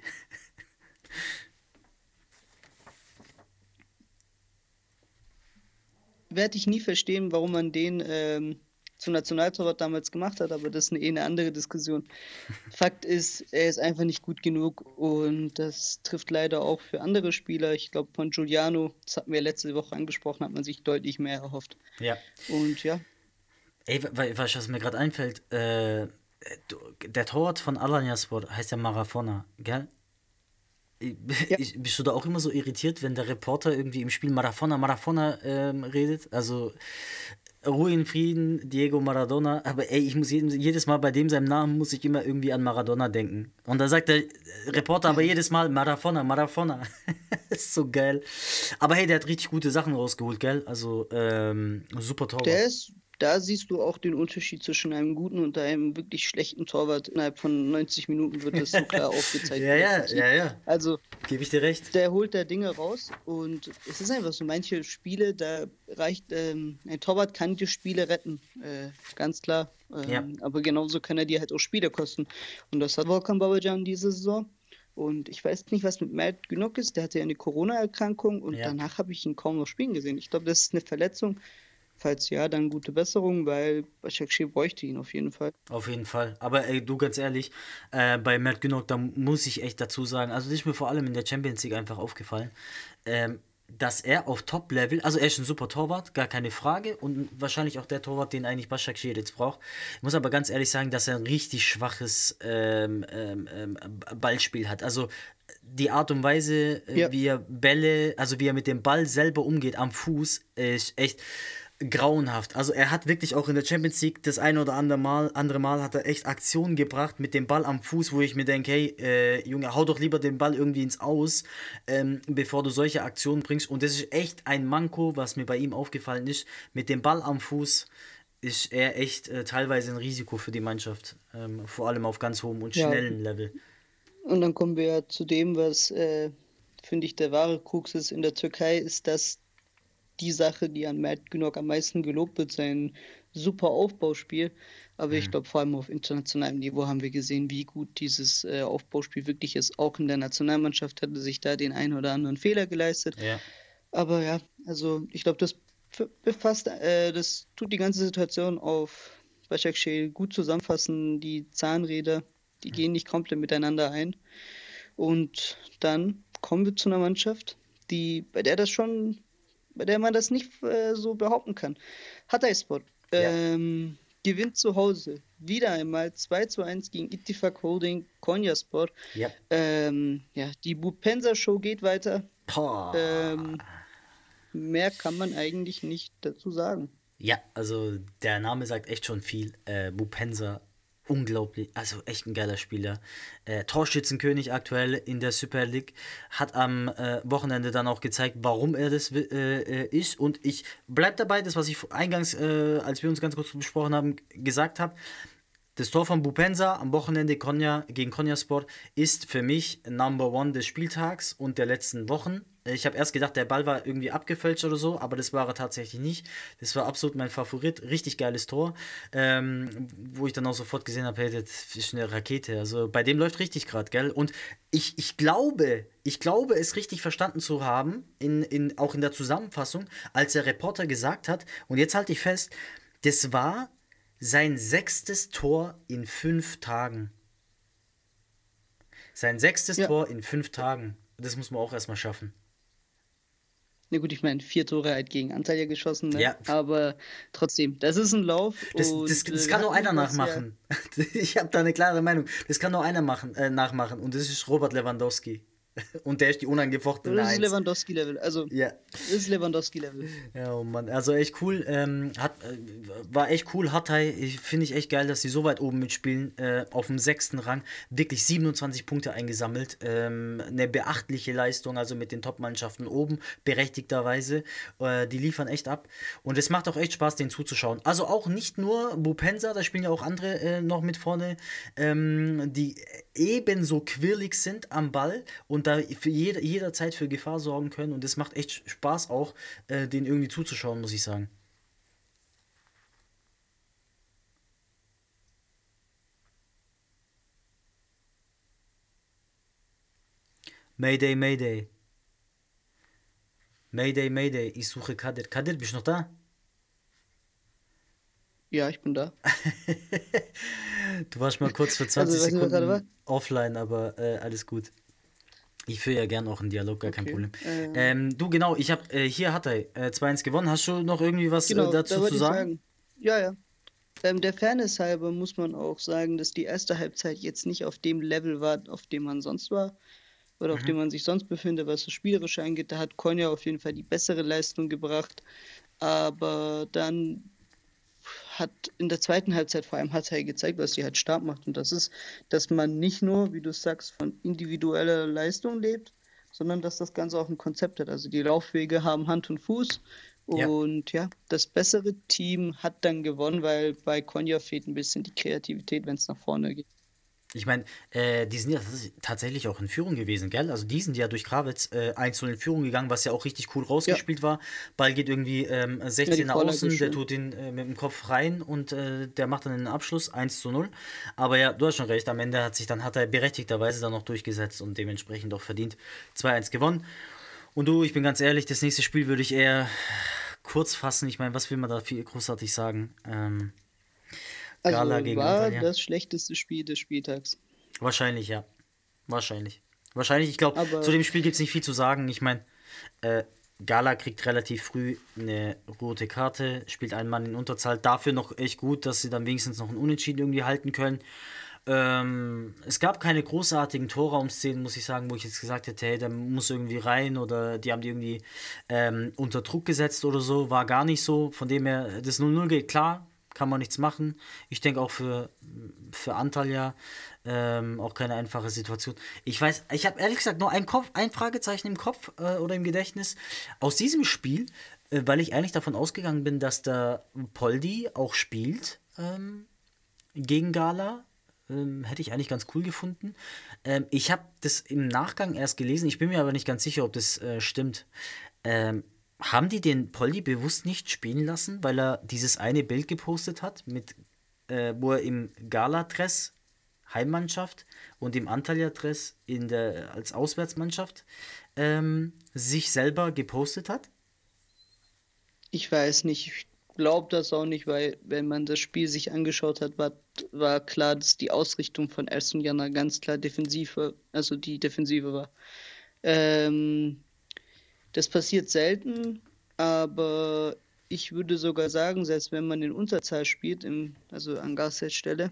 Werde ich nie verstehen, warum man den ähm, zum Nationaltorwart damals gemacht hat, aber das ist eine, eh eine andere Diskussion. Fakt ist, er ist einfach nicht gut genug und das trifft leider auch für andere Spieler. Ich glaube, von Giuliano, das hatten wir letzte Woche angesprochen, hat man sich deutlich mehr erhofft. Ja. Und ja. Ey, weißt du, was mir gerade einfällt? Äh, der Torwart von Alanyaspor heißt ja Marafona, gell? Ja. Ich, bist du da auch immer so irritiert, wenn der Reporter irgendwie im Spiel Marafona, Marafona ähm, redet? Also Ruhe in Frieden, Diego Maradona. Aber ey, ich muss jedes Mal bei dem seinem Namen muss ich immer irgendwie an Maradona denken. Und da sagt der Reporter aber jedes Mal Marafona, Marafona. ist so geil. Aber hey, der hat richtig gute Sachen rausgeholt, gell? Also ähm, super Torwart. Der ist da siehst du auch den Unterschied zwischen einem guten und einem wirklich schlechten Torwart. Innerhalb von 90 Minuten wird das so klar aufgezeigt. ja, ja, ja, ja. Also, gebe ich dir recht. Der holt da Dinge raus und es ist einfach so, manche Spiele, da reicht, ähm, ein Torwart kann die Spiele retten, äh, ganz klar. Ähm, ja. Aber genauso kann er dir halt auch Spiele kosten. Und das hat Volkan Babajan diese Saison. Und ich weiß nicht, was mit Matt genug ist. Der hatte ja eine Corona-Erkrankung und ja. danach habe ich ihn kaum noch spielen gesehen. Ich glaube, das ist eine Verletzung, Falls ja, dann gute Besserung, weil Başakşehir bräuchte ihn auf jeden Fall. Auf jeden Fall. Aber ey, du ganz ehrlich, äh, bei Mert Günok, da muss ich echt dazu sagen, also das ist mir vor allem in der Champions League einfach aufgefallen, ähm, dass er auf Top-Level, also er ist ein super Torwart, gar keine Frage und wahrscheinlich auch der Torwart, den eigentlich Başakşehir jetzt braucht. Ich muss aber ganz ehrlich sagen, dass er ein richtig schwaches ähm, ähm, ähm Ballspiel hat. Also die Art und Weise, äh, ja. wie er Bälle, also wie er mit dem Ball selber umgeht am Fuß, ist echt grauenhaft. Also er hat wirklich auch in der Champions League das ein oder andere Mal, andere Mal hat er echt Aktionen gebracht mit dem Ball am Fuß, wo ich mir denke, hey, äh, Junge, hau doch lieber den Ball irgendwie ins Aus, ähm, bevor du solche Aktionen bringst. Und das ist echt ein Manko, was mir bei ihm aufgefallen ist. Mit dem Ball am Fuß ist er echt äh, teilweise ein Risiko für die Mannschaft. Ähm, vor allem auf ganz hohem und schnellen ja. Level. Und dann kommen wir ja zu dem, was, äh, finde ich, der wahre Krux ist in der Türkei, ist, dass die Sache, die an Matt Günok am meisten gelobt wird, sein super Aufbauspiel. Aber mhm. ich glaube, vor allem auf internationalem Niveau haben wir gesehen, wie gut dieses äh, Aufbauspiel wirklich ist. Auch in der Nationalmannschaft hatte sich da den einen oder anderen Fehler geleistet. Ja. Aber ja, also ich glaube, das befasst, äh, das tut die ganze Situation auf Başakşehir gut zusammenfassen. Die Zahnräder, die mhm. gehen nicht komplett miteinander ein. Und dann kommen wir zu einer Mannschaft, die, bei der das schon, bei der man das nicht äh, so behaupten kann. Hatayspor ähm, ja. gewinnt zu Hause wieder einmal 2 zu 1 gegen Ittifak Holding Konyaspor. Ja. Ähm, ja, die Bupensa Show geht weiter. Ähm, mehr kann man eigentlich nicht dazu sagen. Ja, also der Name sagt echt schon viel. Äh, Bupensa unglaublich, also echt ein geiler Spieler. Äh, Torschützenkönig aktuell in der Super League, hat am äh, Wochenende dann auch gezeigt, warum er das äh, ist. Und ich bleibe dabei, das, was ich eingangs, äh, als wir uns ganz kurz besprochen haben, gesagt habe. Das Tor von Bupensa am Wochenende Konya, gegen Konyasport ist für mich Number One des Spieltags und der letzten Wochen. Ich habe erst gedacht, der Ball war irgendwie abgefälscht oder so, aber das war er tatsächlich nicht. Das war absolut mein Favorit. Richtig geiles Tor, ähm, wo ich dann auch sofort gesehen habe, hey, das ist eine Rakete. Also bei dem läuft richtig gerade, gell? Und ich, ich glaube, ich glaube, es richtig verstanden zu haben, in, in, auch in der Zusammenfassung, als der Reporter gesagt hat, und jetzt halte ich fest, das war sein sechstes Tor in fünf Tagen. Sein sechstes ja. Tor in fünf Tagen. Das muss man auch erstmal schaffen. Na gut, ich meine, vier Tore halt gegen Antalya geschossen, ne? ja. aber trotzdem, das ist ein Lauf. Das, das, das äh, kann nur einer nachmachen. Ja. Ich habe da eine klare Meinung. Das kann nur einer machen, äh, nachmachen und das ist Robert Lewandowski. Und der ist die unangefochtene Das ist Lewandowski-Level. Also, ja. das ist Lewandowski-Level. Ja, oh Mann. Also, echt cool. Ähm, hat, äh, war echt cool. Hatay, finde ich echt geil, dass sie so weit oben mitspielen. Äh, auf dem sechsten Rang. Wirklich 27 Punkte eingesammelt. Ähm, eine beachtliche Leistung, also mit den Top-Mannschaften oben, berechtigterweise. Äh, die liefern echt ab. Und es macht auch echt Spaß, denen zuzuschauen. Also, auch nicht nur Bupensa, da spielen ja auch andere äh, noch mit vorne, ähm, die ebenso quirlig sind am Ball und da für jede, jederzeit für Gefahr sorgen können. Und es macht echt Spaß auch, äh, den irgendwie zuzuschauen, muss ich sagen. Mayday, Mayday. Mayday, Mayday. Ich suche Kadir. Kadir, bist du noch da? Ja, ich bin da. du warst mal kurz für 20 also, Sekunden offline, aber äh, alles gut. Ich führe ja gern auch einen Dialog, gar okay. kein Problem. Ähm, ähm, du, genau, ich habe äh, hier hat er äh, 2-1 gewonnen. Hast du noch irgendwie was genau, äh, dazu da zu sagen? sagen? Ja, ja. Ähm, der Fairness halber muss man auch sagen, dass die erste Halbzeit jetzt nicht auf dem Level war, auf dem man sonst war oder mhm. auf dem man sich sonst befindet, was das Spielerische angeht. Da hat Konya auf jeden Fall die bessere Leistung gebracht. Aber dann hat in der zweiten Halbzeit vor allem Hatay gezeigt, was sie halt stark macht. Und das ist, dass man nicht nur, wie du sagst, von individueller Leistung lebt, sondern dass das Ganze auch ein Konzept hat. Also die Laufwege haben Hand und Fuß. Und ja, ja das bessere Team hat dann gewonnen, weil bei Konya fehlt ein bisschen die Kreativität, wenn es nach vorne geht. Ich meine, äh, die sind ja tatsächlich auch in Führung gewesen, gell? Also die sind ja durch Krawitz äh, 1 in Führung gegangen, was ja auch richtig cool rausgespielt ja. war. Ball geht irgendwie ähm, 16 ja, außen, der tut ihn äh, mit dem Kopf rein und äh, der macht dann den Abschluss 1 zu 0. Aber ja, du hast schon recht, am Ende hat sich dann hat er berechtigterweise dann noch durchgesetzt und dementsprechend auch verdient 2-1 gewonnen. Und du, ich bin ganz ehrlich, das nächste Spiel würde ich eher kurz fassen. Ich meine, was will man da viel großartig sagen? Ähm, also Gala gegen war Antalya. das schlechteste Spiel des Spieltags. Wahrscheinlich, ja. Wahrscheinlich. Wahrscheinlich, ich glaube, zu dem Spiel gibt es nicht viel zu sagen. Ich meine, äh, Gala kriegt relativ früh eine rote Karte, spielt einen Mann in Unterzahl. Dafür noch echt gut, dass sie dann wenigstens noch einen Unentschieden irgendwie halten können. Ähm, es gab keine großartigen Torraumszenen, muss ich sagen, wo ich jetzt gesagt hätte, hey, der muss irgendwie rein oder die haben die irgendwie ähm, unter Druck gesetzt oder so. War gar nicht so. Von dem her, das 0-0 geht klar, kann man nichts machen. Ich denke auch für, für Antalya ähm, auch keine einfache Situation. Ich weiß, ich habe ehrlich gesagt nur ein, Kopf, ein Fragezeichen im Kopf äh, oder im Gedächtnis aus diesem Spiel, äh, weil ich eigentlich davon ausgegangen bin, dass der Poldi auch spielt ähm, gegen Gala. Ähm, hätte ich eigentlich ganz cool gefunden. Ähm, ich habe das im Nachgang erst gelesen, ich bin mir aber nicht ganz sicher, ob das äh, stimmt. Haben die den Polly bewusst nicht spielen lassen, weil er dieses eine Bild gepostet hat mit äh, wo er im Gala-Dress Heimmannschaft und im Antalya-Dress als Auswärtsmannschaft ähm, sich selber gepostet hat? Ich weiß nicht, ich glaube das auch nicht, weil wenn man das Spiel sich angeschaut hat, war, war klar, dass die Ausrichtung von Aston Jana ganz klar Defensive, also die Defensive war. Ähm, das passiert selten, aber ich würde sogar sagen, selbst wenn man in Unterzahl spielt, im, also an Garcets Stelle,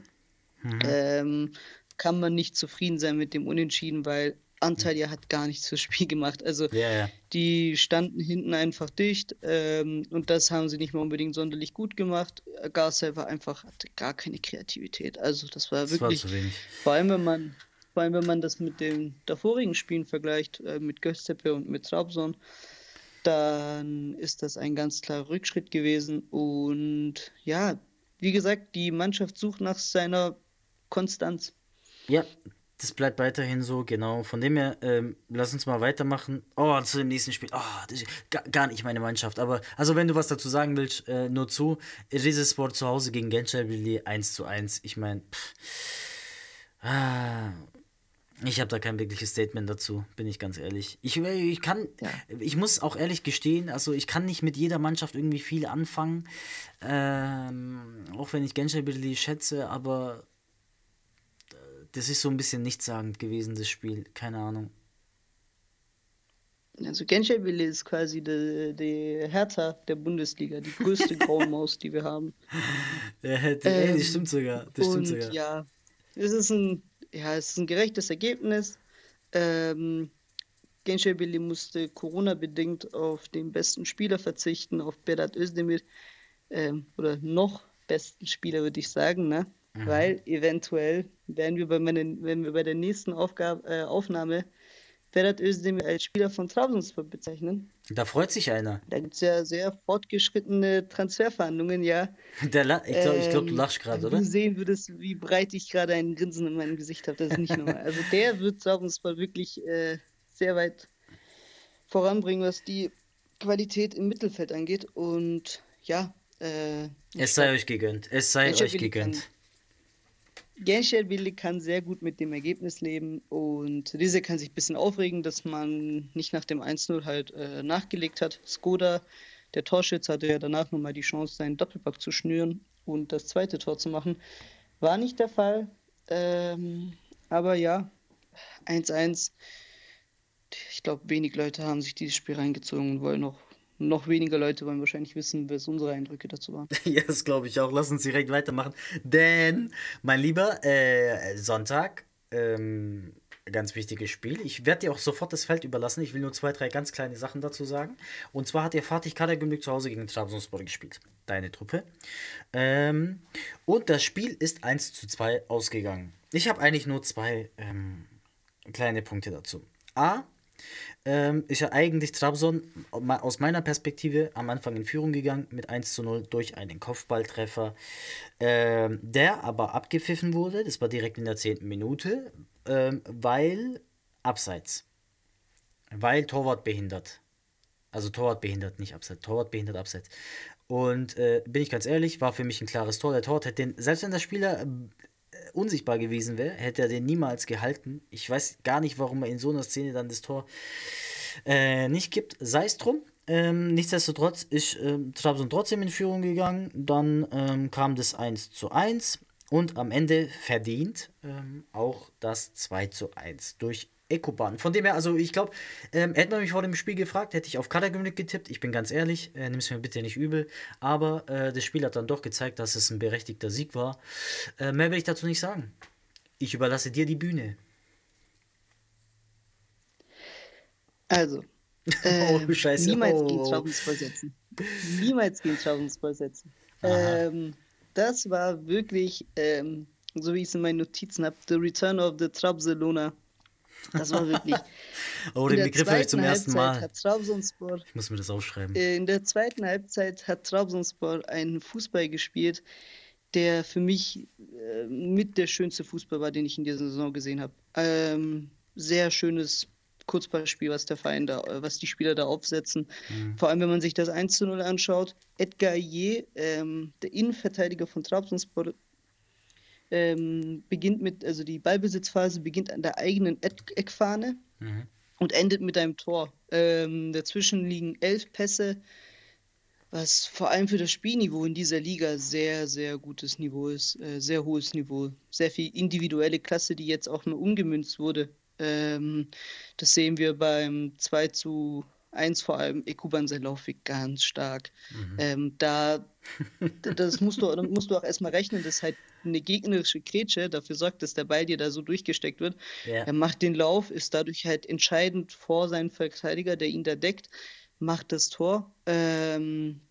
mhm. ähm, kann man nicht zufrieden sein mit dem Unentschieden, weil Antalya hat gar nichts fürs Spiel gemacht. Also ja. die standen hinten einfach dicht ähm, und das haben sie nicht mal unbedingt sonderlich gut gemacht. Garcet war einfach, hatte gar keine Kreativität. Also das war das wirklich, war zu wenig. vor allem wenn man vor allem wenn man das mit den davorigen Spielen vergleicht, äh, mit Göztepe und mit Trabzon, dann ist das ein ganz klarer Rückschritt gewesen. Und ja, wie gesagt, die Mannschaft sucht nach seiner Konstanz. Ja, das bleibt weiterhin so, genau. Von dem her, ähm, lass uns mal weitermachen. Oh, zu dem nächsten Spiel. Oh, das ist gar, gar nicht meine Mannschaft. Aber, also wenn du was dazu sagen willst, äh, nur zu. Rizesport zu Hause gegen Gençlerbirliği 1 zu 1. Ich meine, ah, ich habe da kein wirkliches Statement dazu, bin ich ganz ehrlich. Ich, ich kann, ja. ich muss auch ehrlich gestehen, also ich kann nicht mit jeder Mannschaft irgendwie viel anfangen, ähm, auch wenn ich Genscher schätze, aber äh, das ist so ein bisschen nichtssagend gewesen, das Spiel, keine Ahnung. Also Genscherbilly ist quasi die, die Hertha der Bundesliga, die größte Graumaus, die wir haben. Ja, die, ähm, das stimmt sogar. Das und stimmt sogar. ja, es ist ein ja, es ist ein gerechtes Ergebnis. Ähm, Gençlerbirliği musste Corona-bedingt auf den besten Spieler verzichten, auf Berat Özdemir, ähm, oder noch besten Spieler, würde ich sagen, ne? Mhm. Weil eventuell werden wir bei, meinen, wenn wir bei der nächsten Aufgabe, äh, Aufnahme Ferhat Özdemir als Spieler von Trabzonspor bezeichnen. Da freut sich einer. Da gibt es ja sehr fortgeschrittene Transferverhandlungen, ja. Der ich glaube, ähm, glaub, du lachst gerade, oder? Du sehen würdest, wie breit ich gerade ein Grinsen in meinem Gesicht habe. Das ist nicht normal. Also der wird Trabzonspor wirklich äh, sehr weit voranbringen, was die Qualität im Mittelfeld angeht. Und ja. Äh, es sei glaub, euch gegönnt. Es sei euch gegönnt. Kann, Gençlerbirliği kann sehr gut mit dem Ergebnis leben und Riese kann sich ein bisschen aufregen, dass man nicht nach dem 1-0 halt äh, nachgelegt hat. Skoda, der Torschütz, hatte ja danach nochmal die Chance, seinen Doppelpack zu schnüren und das zweite Tor zu machen. War nicht der Fall. Ähm, aber ja, 1-1. Ich glaube, wenig Leute haben sich dieses Spiel reingezogen und wollen noch noch weniger Leute wollen wahrscheinlich wissen, was unsere Eindrücke dazu waren. ja, das glaube ich auch. Lass uns direkt weitermachen. Denn, mein Lieber, äh, Sonntag, ähm, ganz wichtiges Spiel. Ich werde dir auch sofort das Feld überlassen. Ich will nur zwei, drei ganz kleine Sachen dazu sagen. Und zwar hat der Fatih Karagümrük zu Hause gegen Trabzonspor gespielt. Deine Truppe. Ähm, und das Spiel ist 1 zu 2 ausgegangen. Ich habe eigentlich nur zwei ähm, kleine Punkte dazu. A, ähm, ist ja eigentlich Trabzon aus meiner Perspektive am Anfang in Führung gegangen mit 1 zu 0 durch einen Kopfballtreffer, ähm, der aber abgepfiffen wurde. Das war direkt in der 10. Minute, ähm, weil abseits. Weil Torwart behindert. Also Torwart behindert, nicht abseits. Torwart behindert abseits. Und äh, bin ich ganz ehrlich, war für mich ein klares Tor. Der Torwart hätte den, selbst wenn der Spieler unsichtbar gewesen wäre, hätte er den niemals gehalten. Ich weiß gar nicht, warum er in so einer Szene dann das Tor äh, nicht gibt. Sei es drum. Ähm, nichtsdestotrotz ist äh, Trabzon trotzdem in Führung gegangen. Dann ähm, kam das 1 zu 1 und am Ende verdient ähm, auch das 2 zu 1 durch Ecoban. Von dem her, also ich glaube, ähm, hätte man mich vor dem Spiel gefragt, hätte ich auf Kadergümrük getippt. Ich bin ganz ehrlich, äh, nimm es mir bitte nicht übel. Aber äh, das Spiel hat dann doch gezeigt, dass es ein berechtigter Sieg war. Äh, mehr will ich dazu nicht sagen. Ich überlasse dir die Bühne. Also, äh, oh, Scheiße. niemals oh. gegen Trabzonspor setzen. Niemals gegen Trabzonspor setzen. Ähm, das war wirklich, ähm, so wie ich es in meinen Notizen habe, The Return of the Trabzonspor. Das war wirklich. oh, den Begriff habe ich zum ersten Mal. Hat Trabzonspor, ich muss mir das aufschreiben. Äh, in der zweiten Halbzeit hat Trabzonspor einen Fußball gespielt, der für mich äh, mit der schönste Fußball war, den ich in dieser Saison gesehen habe. Ähm, sehr schönes Kurzballspiel, was der Verein da, äh, was die Spieler da aufsetzen. Mhm. Vor allem, wenn man sich das 1 zu 0 anschaut. Edgar Ye, ähm, der Innenverteidiger von Trabzonspor, ähm, beginnt mit, also die Ballbesitzphase beginnt an der eigenen Eckfahne mhm. und endet mit einem Tor. Ähm, dazwischen liegen elf Pässe, was vor allem für das Spielniveau in dieser Liga sehr, sehr gutes Niveau ist, äh, sehr hohes Niveau, sehr viel individuelle Klasse, die jetzt auch mal umgemünzt wurde. Ähm, das sehen wir beim 2 zu 1 vor allem Ekuban Laufweg ganz stark. Mhm. Ähm, da, das musst du, musst du auch erstmal rechnen, dass halt eine gegnerische Grätsche dafür sorgt, dass der Ball dir da so durchgesteckt wird. Yeah. Er macht den Lauf, ist dadurch halt entscheidend vor seinem Verteidiger, der ihn da deckt, macht das Tor. Ähm,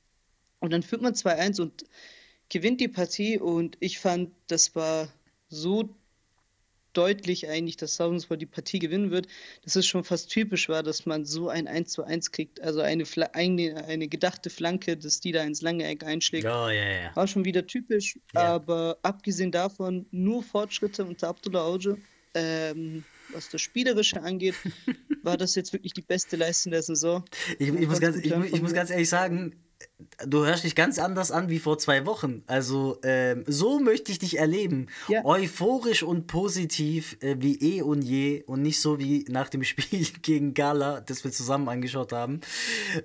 und dann führt man 2-1 und gewinnt die Partie. Und ich fand, das war so deutlich eigentlich, dass Southampton die Partie gewinnen wird, dass es schon fast typisch war, dass man so ein 1 zu 1 kriegt. Also eine, eine, eine gedachte Flanke, dass die da ins lange Eck einschlägt. Oh, yeah, yeah. War schon wieder typisch, yeah. aber abgesehen davon nur Fortschritte unter Abdullah Auge. Ähm, was das Spielerische angeht, war das jetzt wirklich die beste Leistung der Saison. Ich, ich muss, ganz, ich, ich muss ganz ehrlich sagen, du hörst dich ganz anders an wie vor zwei Wochen. Also ähm, so möchte ich dich erleben. Ja. Euphorisch und positiv äh, wie eh und je und nicht so wie nach dem Spiel gegen Gala, das wir zusammen angeschaut haben,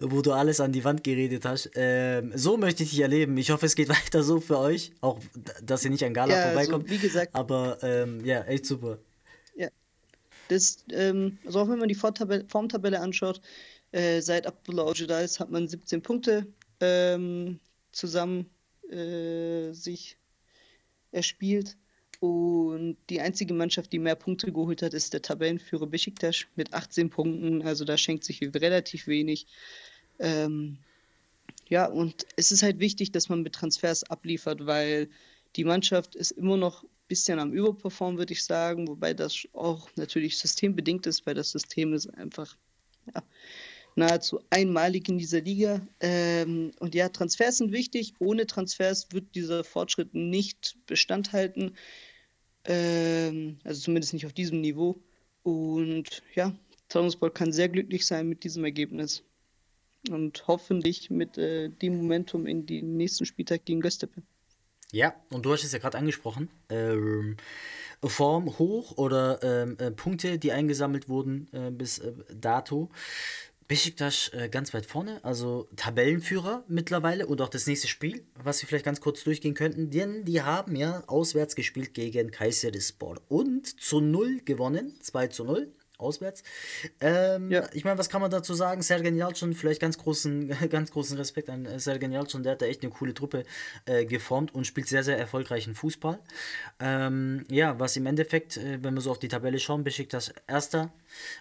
wo du alles an die Wand geredet hast. Ähm, so möchte ich dich erleben. Ich hoffe, es geht weiter so für euch, auch dass ihr nicht an Gala ja, also, vorbeikommt. Also, wie gesagt. Aber ähm, ja, echt super. Ja. Das, ähm, also auch wenn man die Formtabelle anschaut, äh, seit Abdullah Oje da ist, hat man 17 Punkte ähm, zusammen äh, sich erspielt. Und die einzige Mannschaft, die mehr Punkte geholt hat, ist der Tabellenführer Besiktas mit 18 Punkten. Also da schenkt sich relativ wenig. Ähm, ja, und es ist halt wichtig, dass man mit Transfers abliefert, weil die Mannschaft ist immer noch ein bisschen am Überperformen, würde ich sagen. Wobei das auch natürlich systembedingt ist, weil das System ist einfach ja, nahezu einmalig in dieser Liga. Ähm, und ja, Transfers sind wichtig. Ohne Transfers wird dieser Fortschritt nicht Bestand halten. Ähm, also zumindest nicht auf diesem Niveau. Und ja, Trabzonspor kann sehr glücklich sein mit diesem Ergebnis. Und hoffentlich mit äh, dem Momentum in den nächsten Spieltag gegen Göztepe. Ja, und du hast es ja gerade angesprochen. Ähm, Form hoch oder ähm, äh, Punkte, die eingesammelt wurden äh, bis äh, dato. Besiktas äh, ganz weit vorne, also Tabellenführer mittlerweile und auch das nächste Spiel, was wir vielleicht ganz kurz durchgehen könnten, denn die haben ja auswärts gespielt gegen Kayserispor und zu null gewonnen, 2 zu 0 auswärts. Ähm, ja. Ich meine, was kann man dazu sagen? Sergen Yalcin, vielleicht ganz großen, ganz großen Respekt an äh, Sergen Yalcin, der hat da echt eine coole Truppe äh, geformt und spielt sehr, sehr erfolgreichen Fußball. Ähm, ja, was im Endeffekt, äh, wenn wir so auf die Tabelle schauen, beschickt das Erster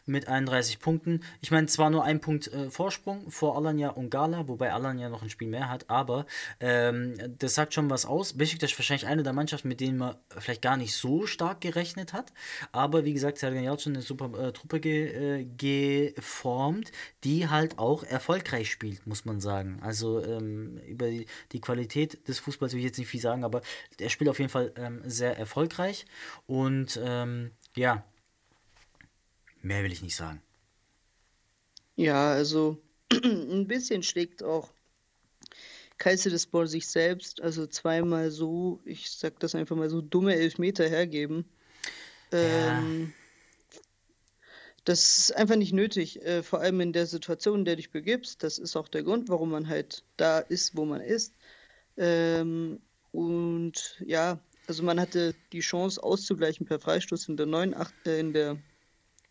mit 31 Punkten. Ich meine, zwar nur ein Punkt äh, Vorsprung vor Alanya und Gala, wobei Alanya noch ein Spiel mehr hat, aber ähm, das sagt schon was aus. Besiktas ist wahrscheinlich eine der Mannschaften, mit denen man vielleicht gar nicht so stark gerechnet hat, aber wie gesagt, Sergen Yalcin eine super äh, Truppe ge, äh, geformt, die halt auch erfolgreich spielt, muss man sagen. Also ähm, über die, die, Qualität des Fußballs will ich jetzt nicht viel sagen, aber er spielt auf jeden Fall ähm, sehr erfolgreich und ähm, ja, Mehr will ich nicht sagen. Ja, also ein bisschen schlägt auch Kayserispor sich selbst, also zweimal so, ich sag das einfach mal so, dumme Elfmeter hergeben. Ja. Ähm, das ist einfach nicht nötig, äh, vor allem in der Situation, in der du dich begibst. Das ist auch der Grund, warum man halt da ist, wo man ist. Ähm, und ja, also man hatte die Chance auszugleichen per Freistoß in der 9, 8, äh, in der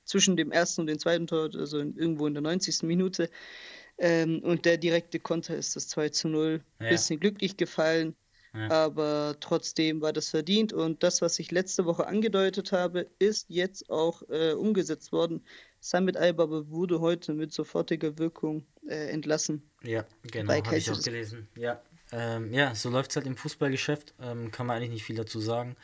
zwischen dem ersten und dem zweiten Tor, also in, irgendwo in der 90. Minute. Ähm, und der direkte Konter ist das 2 zu 0. Ja. Bisschen glücklich gefallen, ja. aber trotzdem war das verdient. Und das, was ich letzte Woche angedeutet habe, ist jetzt auch äh, umgesetzt worden. Samit Albaba wurde heute mit sofortiger Wirkung äh, entlassen. Ja, genau, habe ich auch gelesen. Ja, ähm, ja, so läuft es halt im Fußballgeschäft. Ähm, kann man eigentlich nicht viel dazu sagen.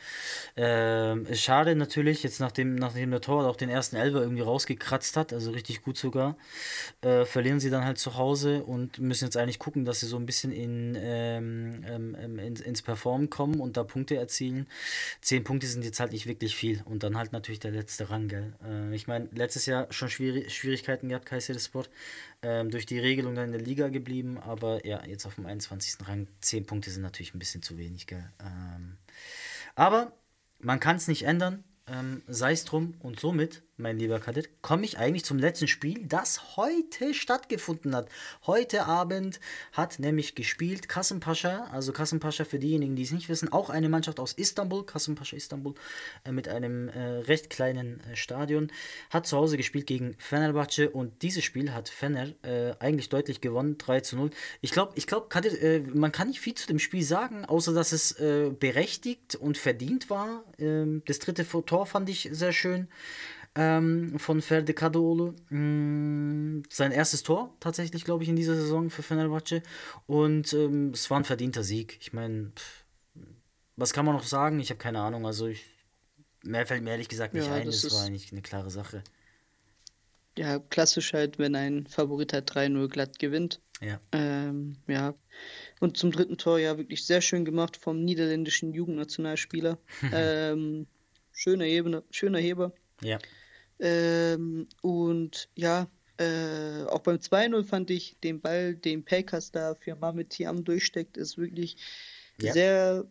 Ähm, schade natürlich, jetzt nachdem, nachdem der Torwart auch den ersten Elber irgendwie rausgekratzt hat, also richtig gut sogar, äh, verlieren sie dann halt zu Hause und müssen jetzt eigentlich gucken, dass sie so ein bisschen in, ähm, ähm, ähm, ins, ins Performen kommen und da Punkte erzielen. Zehn Punkte sind jetzt halt nicht wirklich viel und dann halt natürlich der letzte Rang, gell. Äh, ich meine, letztes Jahr schon Schwierig Schwierigkeiten gehabt, Kaiser Sport durch die Regelung dann in der Liga geblieben, aber ja, jetzt auf dem 21. Rang 10 Punkte sind natürlich ein bisschen zu wenig, gell? Ähm, aber man kann es nicht ändern, ähm, sei es drum. Und somit, mein lieber Kadett, komme ich eigentlich zum letzten Spiel, das heute stattgefunden hat. Heute Abend hat nämlich gespielt Kasımpaşa, also Kasımpaşa für diejenigen, die es nicht wissen, auch eine Mannschaft aus Istanbul, Kasımpaşa Istanbul, äh, mit einem äh, recht kleinen äh, Stadion, hat zu Hause gespielt gegen Fenerbahce und dieses Spiel hat Fener äh, eigentlich deutlich gewonnen, 3 zu 0. Ich glaube, ich glaube, äh, man kann nicht viel zu dem Spiel sagen, außer dass es berechtigt und verdient war. Ähm, das dritte Tor fand ich sehr schön ähm, von Ferde Kadıoğlu. Mm, sein erstes Tor tatsächlich, glaube ich, in dieser Saison für Fenerbahce. Und ähm, es war ein verdienter Sieg. Ich meine, was kann man noch sagen? Ich habe keine Ahnung. Also ich, mehr fällt mir ehrlich gesagt nicht ja, ein. Das, das war eigentlich eine klare Sache. Ja, klassisch halt, wenn ein Favorit halt 3-0 glatt gewinnt. Ja. Ähm, ja. Und zum dritten Tor ja wirklich sehr schön gemacht vom niederländischen Jugendnationalspieler. ähm, schöner Heber, schöner Heber. Ja. Ähm, und ja, äh, auch beim 2-0 fand ich den Ball, den Pelkas da für Mamet Tiam durchsteckt, ist wirklich ja. sehr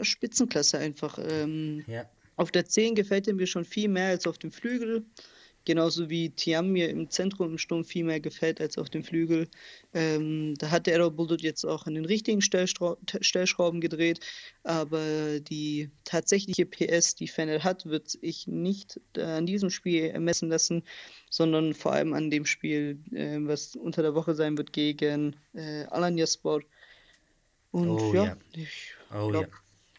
Spitzenklasse einfach. Ähm, ja. Auf der 10 gefällt er mir schon viel mehr als auf dem Flügel. Genauso wie Tiam mir im Zentrum im Sturm viel mehr gefällt als auf dem Flügel. Ähm, da hat der Errol Bulldog jetzt auch an den richtigen Stellschra Stellschrauben gedreht. Aber die tatsächliche PS, die Fennel hat, wird ich nicht an diesem Spiel ermessen lassen, sondern vor allem an dem Spiel, äh, was unter der Woche sein wird gegen äh, Alanya Sport. Und oh, ja, yeah. ich oh, glaube, yeah.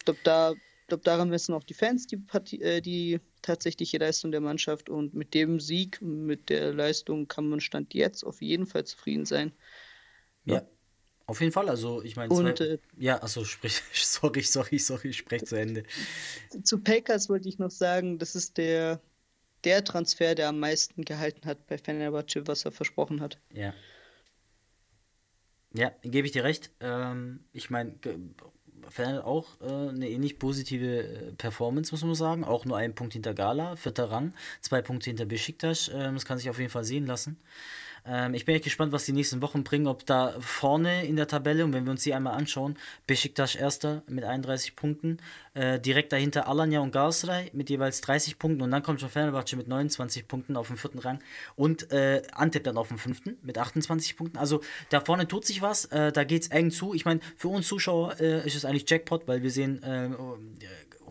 glaub, da glaube, daran messen auch die Fans die, Partie, äh, die tatsächliche Leistung der Mannschaft. Und mit dem Sieg, mit der Leistung kann man Stand jetzt auf jeden Fall zufrieden sein. Ja. ja. Auf jeden Fall, also ich meine, äh, ja, also sprich, sorry, sorry, sorry, ich spreche zu Ende. Zu Packers wollte ich noch sagen, das ist der, der Transfer, der am meisten gehalten hat bei Fenerbahce, was er versprochen hat. Ja. Ja, gebe ich dir recht. Ähm, ich meine, auch äh, eine ähnlich positive äh, Performance, muss man sagen. Auch nur ein Punkt hinter Gala, vierter Rang, zwei Punkte hinter Besiktas. Äh, das kann sich auf jeden Fall sehen lassen. Ähm, ich bin echt gespannt, was die nächsten Wochen bringen, ob da vorne in der Tabelle, und wenn wir uns die einmal anschauen, Besiktas erster mit 31 Punkten, äh, direkt dahinter Alanya und Galatasaray mit jeweils 30 Punkten und dann kommt schon Fenerbahce mit 29 Punkten auf dem vierten Rang und äh, Antep dann auf dem fünften mit 28 Punkten. Also da vorne tut sich was, äh, da geht es eng zu. Ich meine, für uns Zuschauer äh, ist es eigentlich Jackpot, weil wir sehen äh,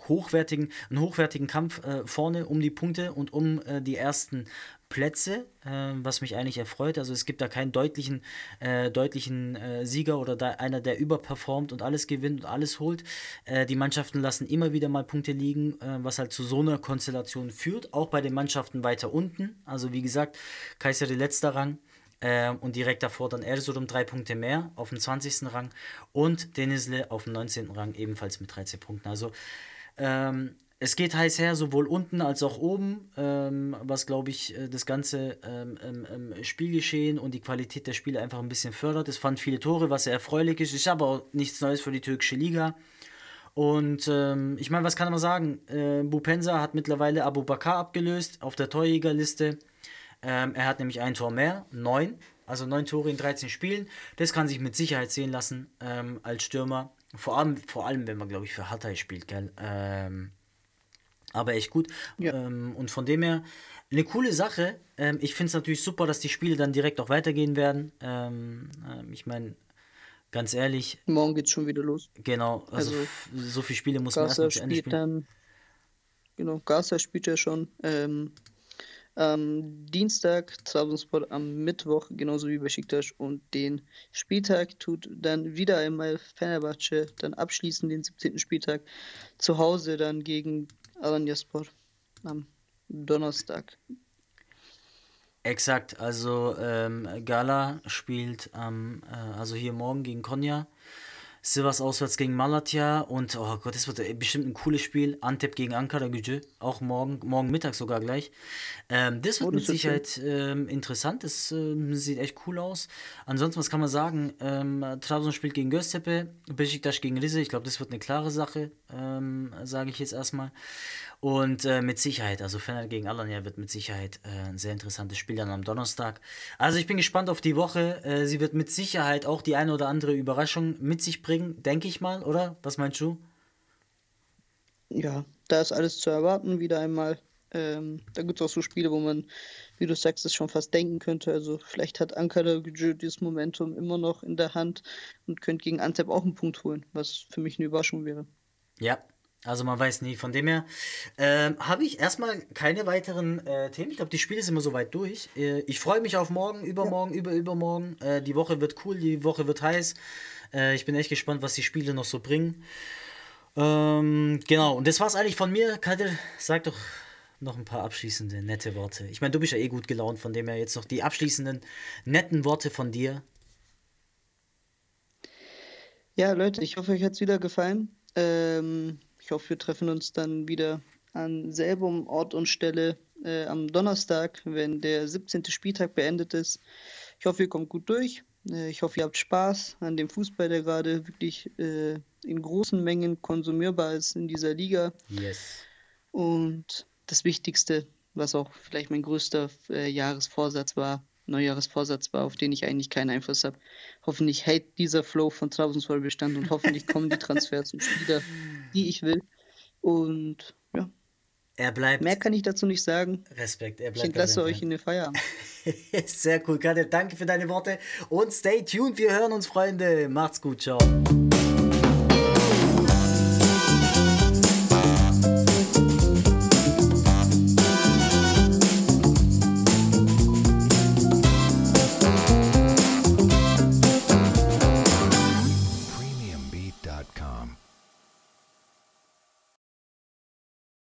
hochwertigen, einen hochwertigen Kampf äh, vorne um die Punkte und um äh, die ersten Plätze, äh, was mich eigentlich erfreut. Also es gibt da keinen deutlichen, äh, deutlichen äh, Sieger oder da einer, der überperformt und alles gewinnt und alles holt. Äh, die Mannschaften lassen immer wieder mal Punkte liegen, äh, was halt zu so einer Konstellation führt. Auch bei den Mannschaften weiter unten. Also wie gesagt, Kayseri letzter Rang. Äh, und direkt davor dann Erzurum drei Punkte mehr auf dem 20. Rang und Denizli auf dem 19. Rang ebenfalls mit 13 Punkten. Also ähm, es geht heiß her, sowohl unten als auch oben, ähm, was glaube ich äh, das ganze ähm, ähm, ähm, Spielgeschehen und die Qualität der Spiele einfach ein bisschen fördert. Es fand viele Tore, was sehr erfreulich ist. Ist aber auch nichts Neues für die türkische Liga. Und ähm, ich meine, was kann man sagen? Äh, Bupensa hat mittlerweile Abu Bakr abgelöst auf der Torjägerliste. Ähm, er hat nämlich ein Tor mehr, neun, also neun Tore in 13 Spielen. Das kann sich mit Sicherheit sehen lassen als Stürmer. Vor allem, vor allem, wenn man, glaube ich, für Hatay spielt, gell? Ähm, aber echt gut. Ja. Ähm, und von dem her, eine coole Sache. Ähm, ich finde es natürlich super, dass die Spiele dann direkt auch weitergehen werden. Ähm, ähm ich meine, ganz ehrlich. Morgen geht es schon wieder los. Genau, also, also so viele Spiele muss man erstmal zu Ende spielen. Dann, genau, Gaza spielt ja schon. Ähm, am Dienstag Trabzonspor am Mittwoch, genauso wie Besiktas. Und den Spieltag tut dann wieder einmal Fenerbahce dann abschließen, den 17. Spieltag. Zu Hause dann gegen Alanyaspor am Donnerstag. Exakt, also ähm, Gala spielt ähm, äh, also hier morgen gegen Konya. Sivas auswärts gegen Malatya und oh Gott, das wird bestimmt ein cooles Spiel. Antep gegen Ankara Gücü, auch morgen, morgen Mittag sogar gleich. Ähm, das wird oh, das mit Sicherheit ähm, interessant, das ähm, sieht echt cool aus. Ansonsten, was kann man sagen? Ähm, Trabzon spielt gegen Göztepe, Besiktas gegen Rize, ich glaube, das wird eine klare Sache, ähm, sage ich jetzt erstmal. Und äh, mit Sicherheit, also Fener gegen Alanya wird mit Sicherheit äh, ein sehr interessantes Spiel dann am Donnerstag. Also ich bin gespannt auf die Woche. Äh, sie wird mit Sicherheit auch die eine oder andere Überraschung mit sich bringen, denke ich mal, oder? Was meinst du? Ja, da ist alles zu erwarten, wieder einmal. Ähm, da gibt es auch so Spiele, wo man, wie du sagst, es schon fast denken könnte. Also vielleicht hat Ankara Gücü dieses Momentum immer noch in der Hand und könnte gegen Antep auch einen Punkt holen, was für mich eine Überraschung wäre. Ja, also man weiß nie. Von dem her äh, habe ich erstmal keine weiteren äh, Themen. Ich glaube, die Spiele sind immer so weit durch. Äh, ich freue mich auf morgen, übermorgen, ja. über übermorgen. Äh, die Woche wird cool, die Woche wird heiß. Äh, ich bin echt gespannt, was die Spiele noch so bringen. Ähm, genau, und das war es eigentlich von mir. Kadir, sag doch noch ein paar abschließende, nette Worte. Ich meine, du bist ja eh gut gelaunt, von dem her jetzt noch die abschließenden, netten Worte von dir. Ja, Leute, ich hoffe, euch hat es wieder gefallen. Ähm, ich hoffe, wir treffen uns dann wieder an selben Ort und Stelle äh, am Donnerstag, wenn der 17. Spieltag beendet ist. Ich hoffe, ihr kommt gut durch. Äh, ich hoffe, ihr habt Spaß an dem Fußball, der gerade wirklich äh, in großen Mengen konsumierbar ist in dieser Liga. Yes. Und das Wichtigste, was auch vielleicht mein größter äh, Jahresvorsatz war, Neujahresvorsatz war, auf den ich eigentlich keinen Einfluss habe. Hoffentlich hält dieser Flow von Trabzonspor Bestand und hoffentlich kommen die Transfers und Spieler, die ich will. Und ja. Er bleibt. Mehr kann ich dazu nicht sagen. Respekt, er bleibt. Ich entlasse euch in den Feierabend. Sehr cool, Kader. Danke für deine Worte und stay tuned. Wir hören uns, Freunde. Macht's gut. Ciao.